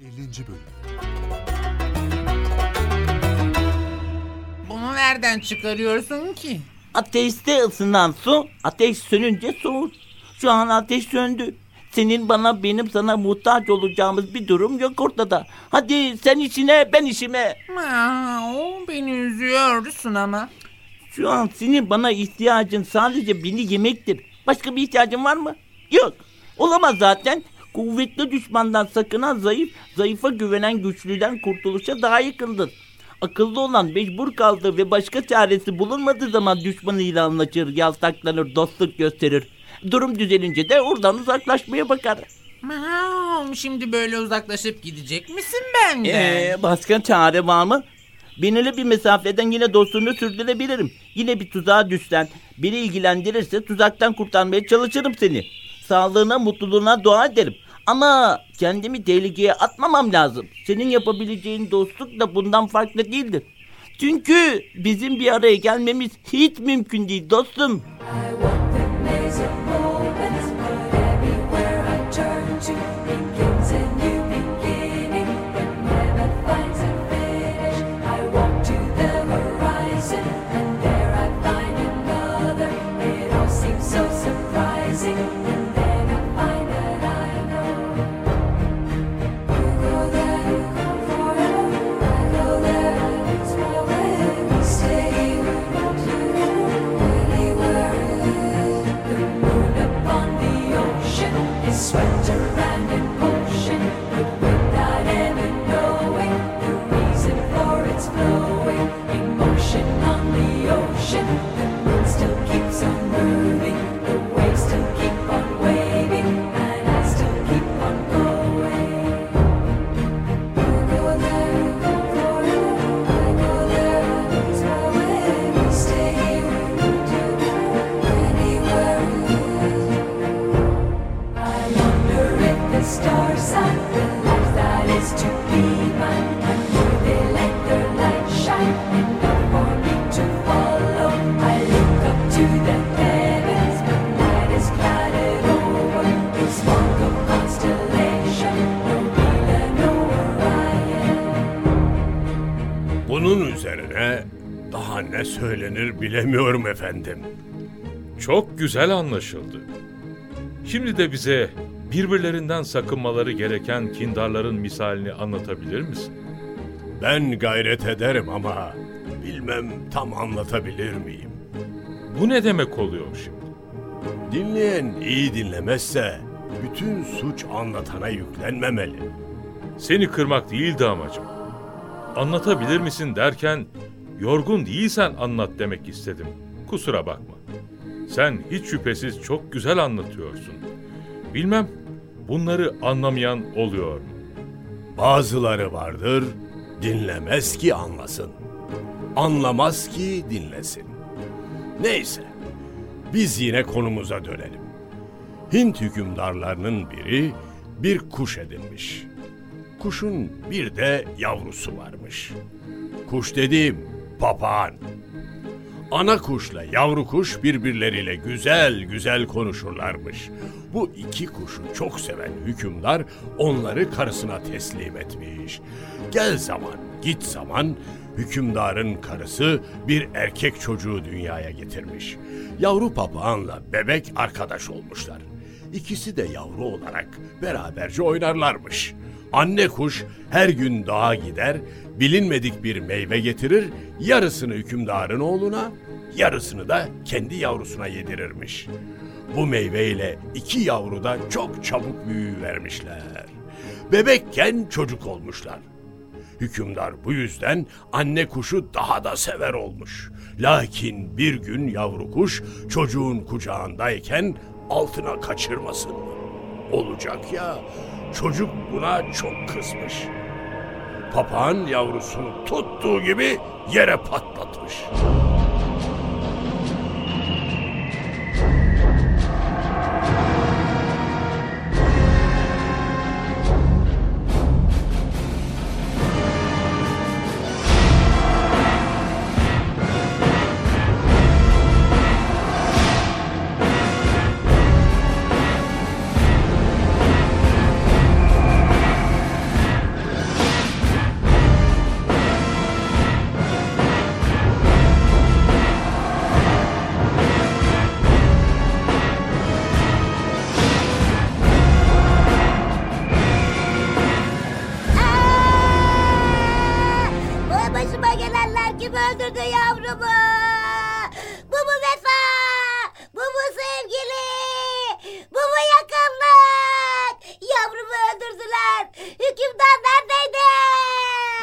50. Bölüm Bunu nereden çıkarıyorsun ki? Ateşte ısınan su ateş sönünce soğur. Şu an ateş söndü. Senin bana benim sana muhtaç olacağımız bir durum yok ortada. Hadi sen işine ben işime. Aa, o beni üzüyorsun ama. Şu an senin bana ihtiyacın sadece beni yemektir. Başka bir ihtiyacın var mı? Yok. Olamaz zaten. Kuvvetli düşmandan sakınan zayıf, zayıfa güvenen güçlüden kurtuluşa daha yakındır. Akıllı olan mecbur kaldığı ve başka çaresi bulunmadığı zaman düşmanıyla anlaşır, yaltaklanır, dostluk gösterir. Durum düzelince de oradan uzaklaşmaya bakar. Aa, şimdi böyle uzaklaşıp gidecek misin benden? Ee, başka çare var mı? Belirli bir mesafeden yine dostluğunu sürdürebilirim. Yine bir tuzağa düşsen, beni ilgilendirirse tuzaktan kurtarmaya çalışırım seni. Sağlığına, mutluluğuna dua ederim. Ama kendimi tehlikeye atmamam lazım. Senin yapabileceğin dostluk da bundan farklı değildir. Çünkü bizim bir araya gelmemiz hiç mümkün değil dostum. I daha ne söylenir bilemiyorum efendim. Çok güzel anlaşıldı. Şimdi de bize birbirlerinden sakınmaları gereken kindarların misalini anlatabilir misin? Ben gayret ederim ama bilmem tam anlatabilir miyim? Bu ne demek oluyor şimdi? Dinleyen iyi dinlemezse bütün suç anlatana yüklenmemeli. Seni kırmak değildi amacım. Anlatabilir misin derken yorgun değilsen anlat demek istedim. Kusura bakma. Sen hiç şüphesiz çok güzel anlatıyorsun. Bilmem bunları anlamayan oluyor mu? Bazıları vardır dinlemez ki anlasın. Anlamaz ki dinlesin. Neyse biz yine konumuza dönelim. Hint hükümdarlarının biri bir kuş edinmiş. Kuşun bir de yavrusu varmış. Kuş dediğim papağan. Ana kuşla yavru kuş birbirleriyle güzel güzel konuşurlarmış. Bu iki kuşu çok seven hükümdar onları karısına teslim etmiş. Gel zaman, git zaman hükümdarın karısı bir erkek çocuğu dünyaya getirmiş. Yavru papağanla bebek arkadaş olmuşlar. İkisi de yavru olarak beraberce oynarlarmış. Anne kuş her gün dağa gider, bilinmedik bir meyve getirir, yarısını hükümdarın oğluna, yarısını da kendi yavrusuna yedirirmiş. Bu meyveyle iki yavru da çok çabuk büyüvermişler. Bebekken çocuk olmuşlar. Hükümdar bu yüzden anne kuşu daha da sever olmuş. Lakin bir gün yavru kuş çocuğun kucağındayken altına kaçırmasın? Olacak ya çocuk buna çok kızmış. Papağan yavrusunu tuttuğu gibi yere patlatmış.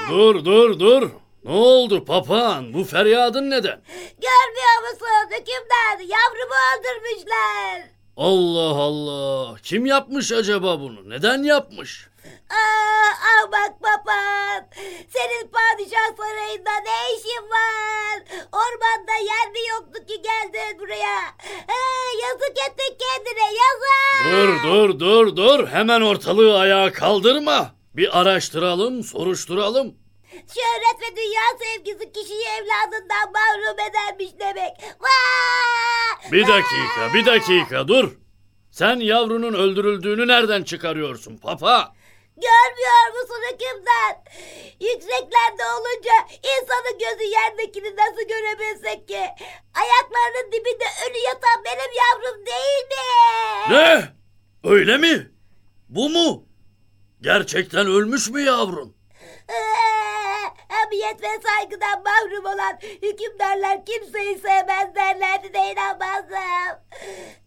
Dur dur dur. Ne oldu papağan? Bu feryadın neden? Görmüyor musun hükümdar? Yavrumu öldürmüşler. Allah Allah. Kim yapmış acaba bunu? Neden yapmış? Aa, ah bak baban. Senin padişah sarayında ne işin var? Ormanda yer mi yoktu ki geldin buraya? Aa, yazık ettin kendine yazık. Dur dur dur dur. Hemen ortalığı ayağa kaldırma. Bir araştıralım, soruşturalım. Şöhret ve dünya sevgisi kişiyi evladından mahrum edermiş demek. Vaa! Bir dakika, bir dakika dur. Sen yavrunun öldürüldüğünü nereden çıkarıyorsun papa? Görmüyor musun hükümdar? Yükseklerde olunca insanın gözü yerdekini nasıl görebilsek ki? Ayaklarının dibinde ölü yatan benim yavrum değil mi? Ne? Öyle mi? Bu mu? Gerçekten ölmüş mü yavrun? Ee, Hamiyet ve saygıdan mahrum olan hükümdarlar kimseyi sevmez derlerdi de inanmazdım.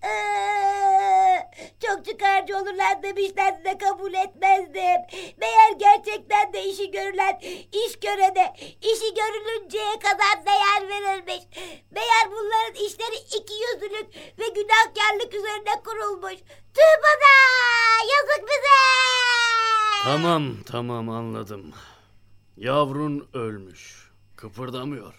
Ee, çok çıkarcı olurlar demişlerdi de kabul etmezdim. Meğer gerçekten de işi görülen iş görene işi görülünceye kadar değer verilmiş. Meğer bunların işleri iki yüzlülük ve günahkarlık üzerine kurulmuş. Tüh bana. Tamam tamam anladım. Yavrun ölmüş. Kıpırdamıyor.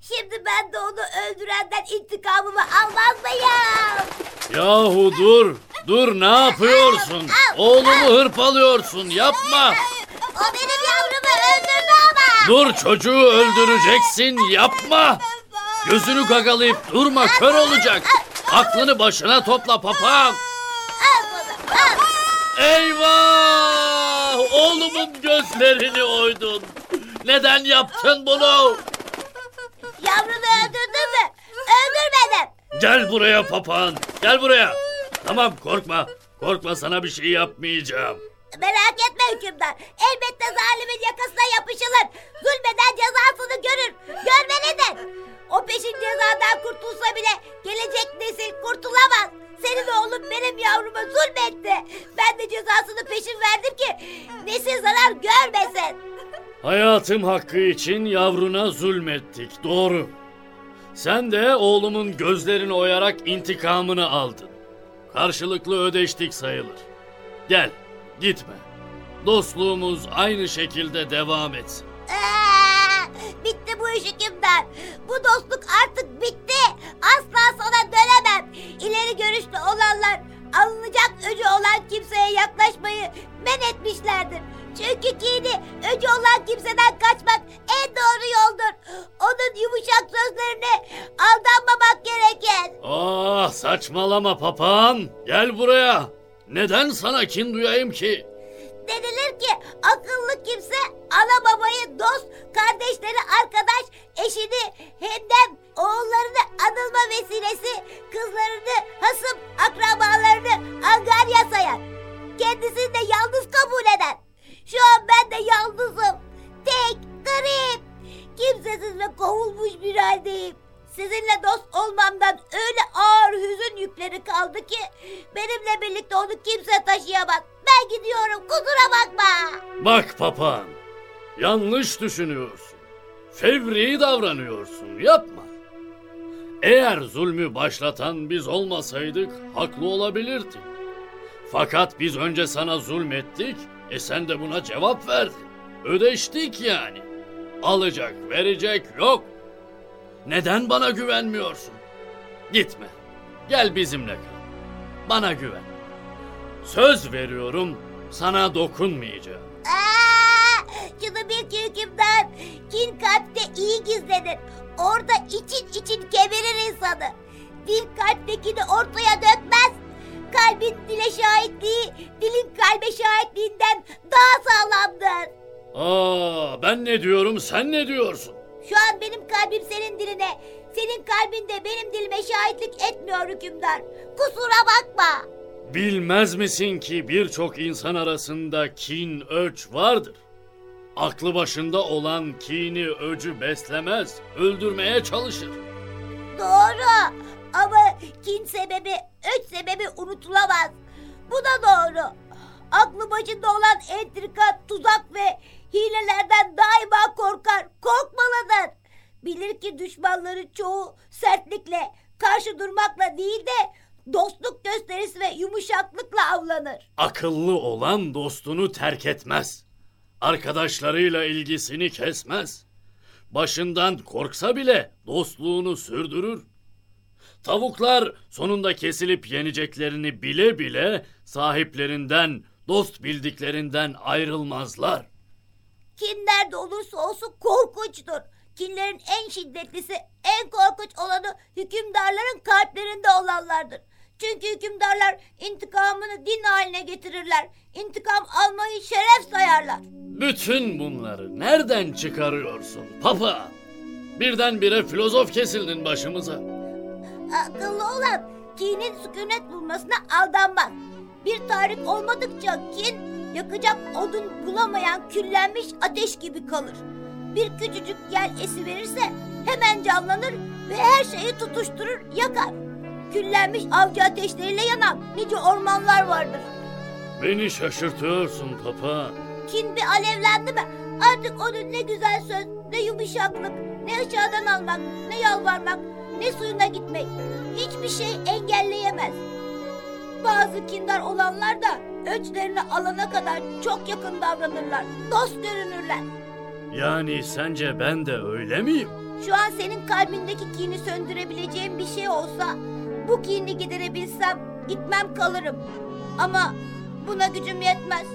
Şimdi ben de onu öldürenden intikamımı almaz mıyım? Yahu dur. Dur ne yapıyorsun? Oğlumu hırpalıyorsun yapma. O benim yavrumu öldürdü ama. Dur çocuğu öldüreceksin yapma. Gözünü gagalayıp durma kör olacak. Aklını başına topla papağan. Eyvah! Oğlumun gözlerini oydun. Neden yaptın bunu? Yavrunu öldürdün mü? Öldürmedim. Gel buraya papağan. Gel buraya. Tamam korkma. Korkma sana bir şey yapmayacağım. Merak etme hükümdar. Elbette zalimin yakasına yapışılır. Zulmeden cezasını görür. Görmelidir. O peşin cezadan kurtulsa bile gelecek nesil kurtulamaz. Senin oğlun benim yavruma zulmetti. Ben de cezasını peşin verdim ki nesil zarar görmesin. Hayatım hakkı için yavruna zulmettik. Doğru. Sen de oğlumun gözlerini oyarak intikamını aldın. Karşılıklı ödeştik sayılır. Gel, gitme. Dostluğumuz aynı şekilde devam etsin. Ee, bitti bu iş hükümdar. Bu dostluk artık bitti. Asla sana dönemem. İleri görüşlü olanlar alınacak öcü olan kimseye yaklaşmayı men etmişlerdir. Çünkü kini öcü olan kimseden kaçmak en doğru yoldur. Onun yumuşak sözlerine aldanmamak gerekir. Ah saçmalama papağan. Gel buraya. Neden sana kin duyayım ki? Denilir ki akıllı kimse ana babayı dost, kardeşleri arkadaş, eşini hemden oğullarını anılma vesilesi, kızlarını hasım, akrabalarını angarya sayar. Kendisini de yalnız kabul eder. Şu an ben de yalnızım. Tek, garip. Kimsesiz ve kovulmuş bir haldeyim. Sizinle dost olmamdan öyle ağır hüzün yükleri kaldı ki benimle birlikte onu kimse taşıyamaz. Ben gidiyorum kusura bakma. Bak papağan. Yanlış düşünüyorsun. Fevri davranıyorsun. Yapma. Eğer zulmü başlatan biz olmasaydık haklı olabilirdin. Fakat biz önce sana zulmettik, e sen de buna cevap verdin. Ödeştik yani. Alacak, verecek yok. Neden bana güvenmiyorsun? Gitme. Gel bizimle kal. Bana güven. Söz veriyorum sana dokunmayacağım. Aa, şunu bil ki hükümdar. Kin kalpte iyi gizlenir. Orada için için kevirir insanı. Dil kalptekini ortaya dökmez. Kalbin dile şahitliği, dilin kalbe şahitliğinden daha sağlamdır. Aa, ben ne diyorum sen ne diyorsun? Şu an benim kalbim senin diline, senin kalbin de benim dilime şahitlik etmiyor hükümdar. Kusura bakma. Bilmez misin ki birçok insan arasında kin, ölç vardır. Aklı başında olan kini öcü beslemez, öldürmeye çalışır. Doğru. Ama kin sebebi, öç sebebi unutulamaz. Bu da doğru. Aklı başında olan entrika, tuzak ve hilelerden daima korkar, korkmalıdır. Bilir ki düşmanların çoğu sertlikle, karşı durmakla değil de dostluk gösterisi ve yumuşaklıkla avlanır. Akıllı olan dostunu terk etmez. Arkadaşlarıyla ilgisini kesmez. Başından korksa bile dostluğunu sürdürür. Tavuklar sonunda kesilip yeneceklerini bile bile sahiplerinden, dost bildiklerinden ayrılmazlar. Kin nerede olursa olsun korkunçtur. Kinlerin en şiddetlisi, en korkunç olanı hükümdarların kalplerinde olanlardır. Çünkü hükümdarlar intikamını din haline getirirler. İntikam almayı şeref sayarlar. Bütün bunları nereden çıkarıyorsun papa? Birdenbire filozof kesildin başımıza. Akıllı olan kinin sükunet bulmasına aldanmaz. Bir tarih olmadıkça kin yakacak odun bulamayan küllenmiş ateş gibi kalır. Bir küçücük yel esi verirse hemen canlanır ve her şeyi tutuşturur yakar. Küllenmiş avcı ateşleriyle yanan nice ormanlar vardır. Beni şaşırtıyorsun papa. Kin bir alevlendi mi artık onun ne güzel söz, ne yumuşaklık, ne aşağıdan almak, ne yalvarmak, ne suyuna gitmek. Hiçbir şey engelleyemez. Bazı kindar olanlar da öçlerini alana kadar çok yakın davranırlar. Dost görünürler. Yani sence ben de öyle miyim? Şu an senin kalbindeki kini söndürebileceğim bir şey olsa bu kini giderebilsem gitmem kalırım. Ama buna gücüm yetmez.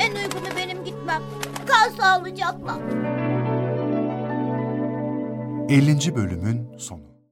En uygunu benim gitmem. Kal sağlıcakla. 50. bölümün sonu.